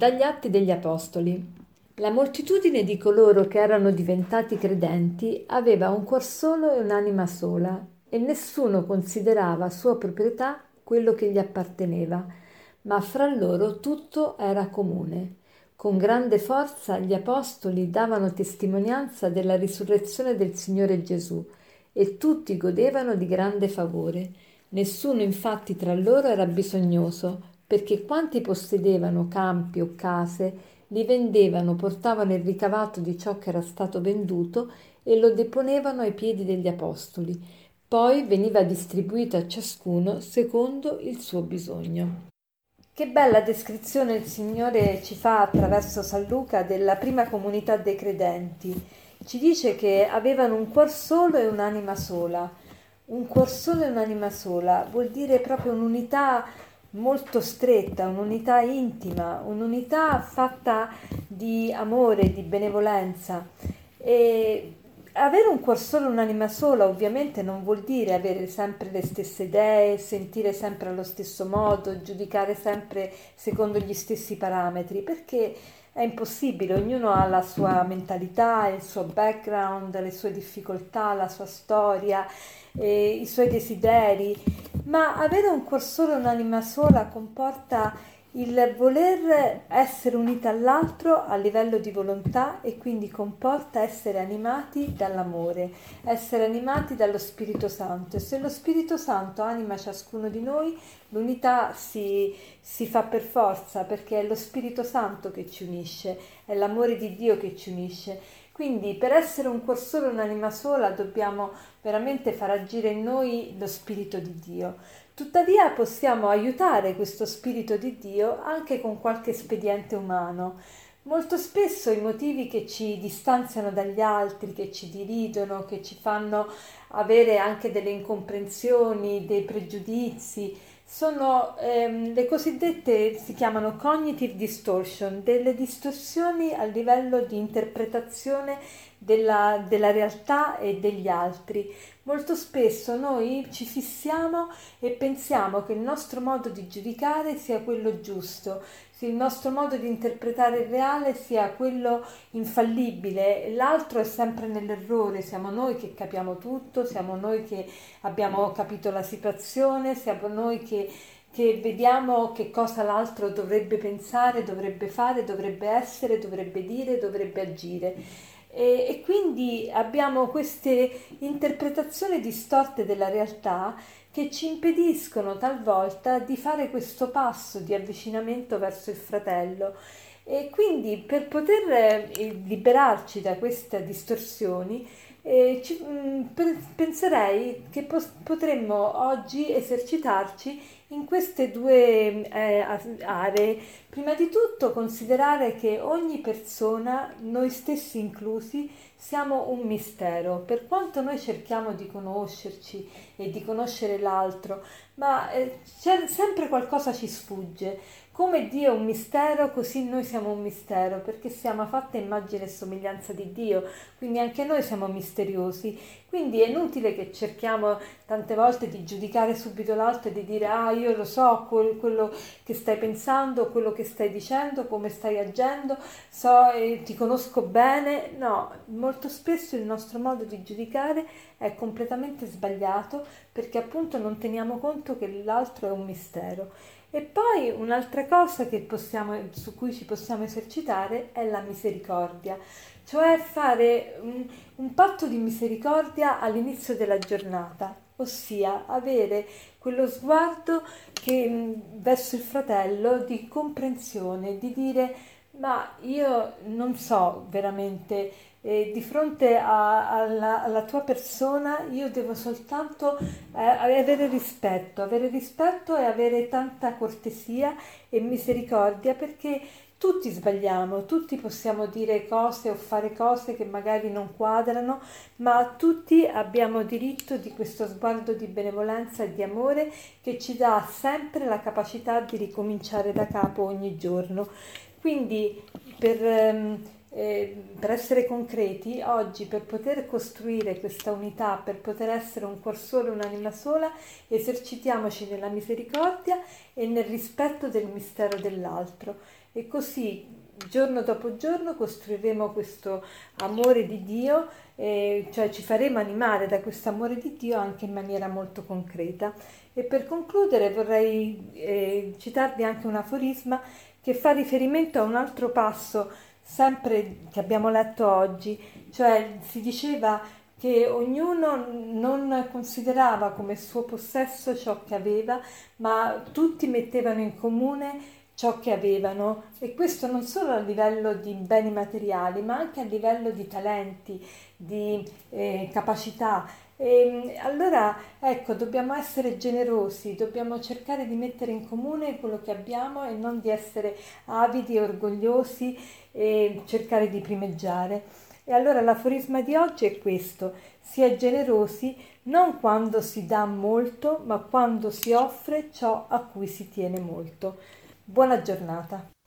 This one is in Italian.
Dagli Atti degli Apostoli. La moltitudine di coloro che erano diventati credenti aveva un cuor solo e un'anima sola, e nessuno considerava sua proprietà quello che gli apparteneva, ma fra loro tutto era comune. Con grande forza gli apostoli davano testimonianza della risurrezione del Signore Gesù, e tutti godevano di grande favore. Nessuno infatti tra loro era bisognoso, perché quanti possedevano campi o case li vendevano, portavano il ricavato di ciò che era stato venduto e lo deponevano ai piedi degli apostoli. Poi veniva distribuito a ciascuno secondo il suo bisogno. Che bella descrizione il Signore ci fa attraverso San Luca della prima comunità dei credenti. Ci dice che avevano un cuor solo e un'anima sola. Un cuor solo e un'anima sola vuol dire proprio un'unità molto stretta, un'unità intima, un'unità fatta di amore, di benevolenza. E avere un cuore solo, un'anima sola, ovviamente non vuol dire avere sempre le stesse idee, sentire sempre allo stesso modo, giudicare sempre secondo gli stessi parametri, perché è impossibile, ognuno ha la sua mentalità, il suo background, le sue difficoltà, la sua storia, eh, i suoi desideri ma avere un cuore solo e un'anima sola comporta il voler essere uniti all'altro a livello di volontà e quindi comporta essere animati dall'amore, essere animati dallo Spirito Santo. E se lo Spirito Santo anima ciascuno di noi, l'unità si, si fa per forza perché è lo Spirito Santo che ci unisce, è l'amore di Dio che ci unisce. Quindi per essere un cuor solo e un'anima sola dobbiamo veramente far agire in noi lo Spirito di Dio. Tuttavia possiamo aiutare questo Spirito di Dio anche con qualche espediente umano. Molto spesso i motivi che ci distanziano dagli altri, che ci diridono, che ci fanno avere anche delle incomprensioni, dei pregiudizi, sono ehm, le cosiddette, si chiamano cognitive distortion, delle distorsioni a livello di interpretazione della, della realtà e degli altri. Molto spesso noi ci fissiamo e pensiamo che il nostro modo di giudicare sia quello giusto, il nostro modo di interpretare il reale sia quello infallibile, l'altro è sempre nell'errore, siamo noi che capiamo tutto, siamo noi che abbiamo capito la situazione, siamo noi che, che vediamo che cosa l'altro dovrebbe pensare, dovrebbe fare, dovrebbe essere, dovrebbe dire, dovrebbe agire. E, e, quindi abbiamo queste interpretazioni distorte della realtà che ci impediscono talvolta di fare questo passo di avvicinamento verso il fratello. E quindi per poter eh, liberarci da queste distorsioni, eh, ci, mh, mm, penserei che pos- potremmo oggi esercitarci in queste due eh, aree. Prima di tutto considerare che ogni persona, noi stessi inclusi, siamo un mistero, per quanto noi cerchiamo di conoscerci e di conoscere l'altro, ma eh, sempre qualcosa ci sfugge. Come Dio è un mistero, così noi siamo un mistero, perché siamo fatte immagine e somiglianza di Dio, quindi anche noi siamo misteriosi. Quindi è inutile che cerchiamo tante volte di giudicare subito l'altro e di dire ah io lo so quello che stai pensando, quello che stai dicendo, come stai agendo, so e ti conosco bene. No, molto spesso il nostro modo di giudicare è completamente sbagliato perché appunto non teniamo conto che l'altro è un mistero. E poi un'altra cosa possiamo, su cui ci possiamo esercitare è la misericordia, cioè fare un, un patto di misericordia all'inizio della giornata, ossia avere quello sguardo che, verso il fratello di comprensione, di dire ma io non so veramente e di fronte a, alla, alla, tua persona io devo soltanto eh, avere rispetto, avere rispetto e avere tanta cortesia e misericordia perché tutti sbagliamo, tutti possiamo dire cose o fare cose che magari non quadrano, ma tutti abbiamo diritto di questo sguardo di benevolenza e di amore che ci dà sempre la capacità di ricominciare da capo ogni giorno. Quindi per... Ehm, eh, per essere concreti, oggi per poter costruire questa unità, per poter essere un cuor solo un'anima sola, esercitiamoci nella misericordia e nel rispetto del mistero dell'altro. E così giorno dopo giorno costruiremo questo amore di Dio, eh, cioè ci faremo animare da questo amore di Dio anche in maniera molto concreta. E per concludere vorrei eh, citarvi anche un aforisma che fa riferimento a un altro passo sempre che abbiamo letto oggi, cioè si diceva che ognuno non considerava come suo possesso ciò che aveva, ma tutti mettevano in comune ciò che avevano e questo non solo a livello di beni materiali, ma anche a livello di talenti, di eh, capacità. E, allora ecco, dobbiamo essere generosi, dobbiamo cercare di mettere in comune quello che abbiamo e non di essere avidi orgogliosi e cercare di primeggiare. E allora l'aforisma di oggi è questo, si è generosi non quando si dà molto, ma quando si offre ciò a cui si tiene molto. Buona giornata.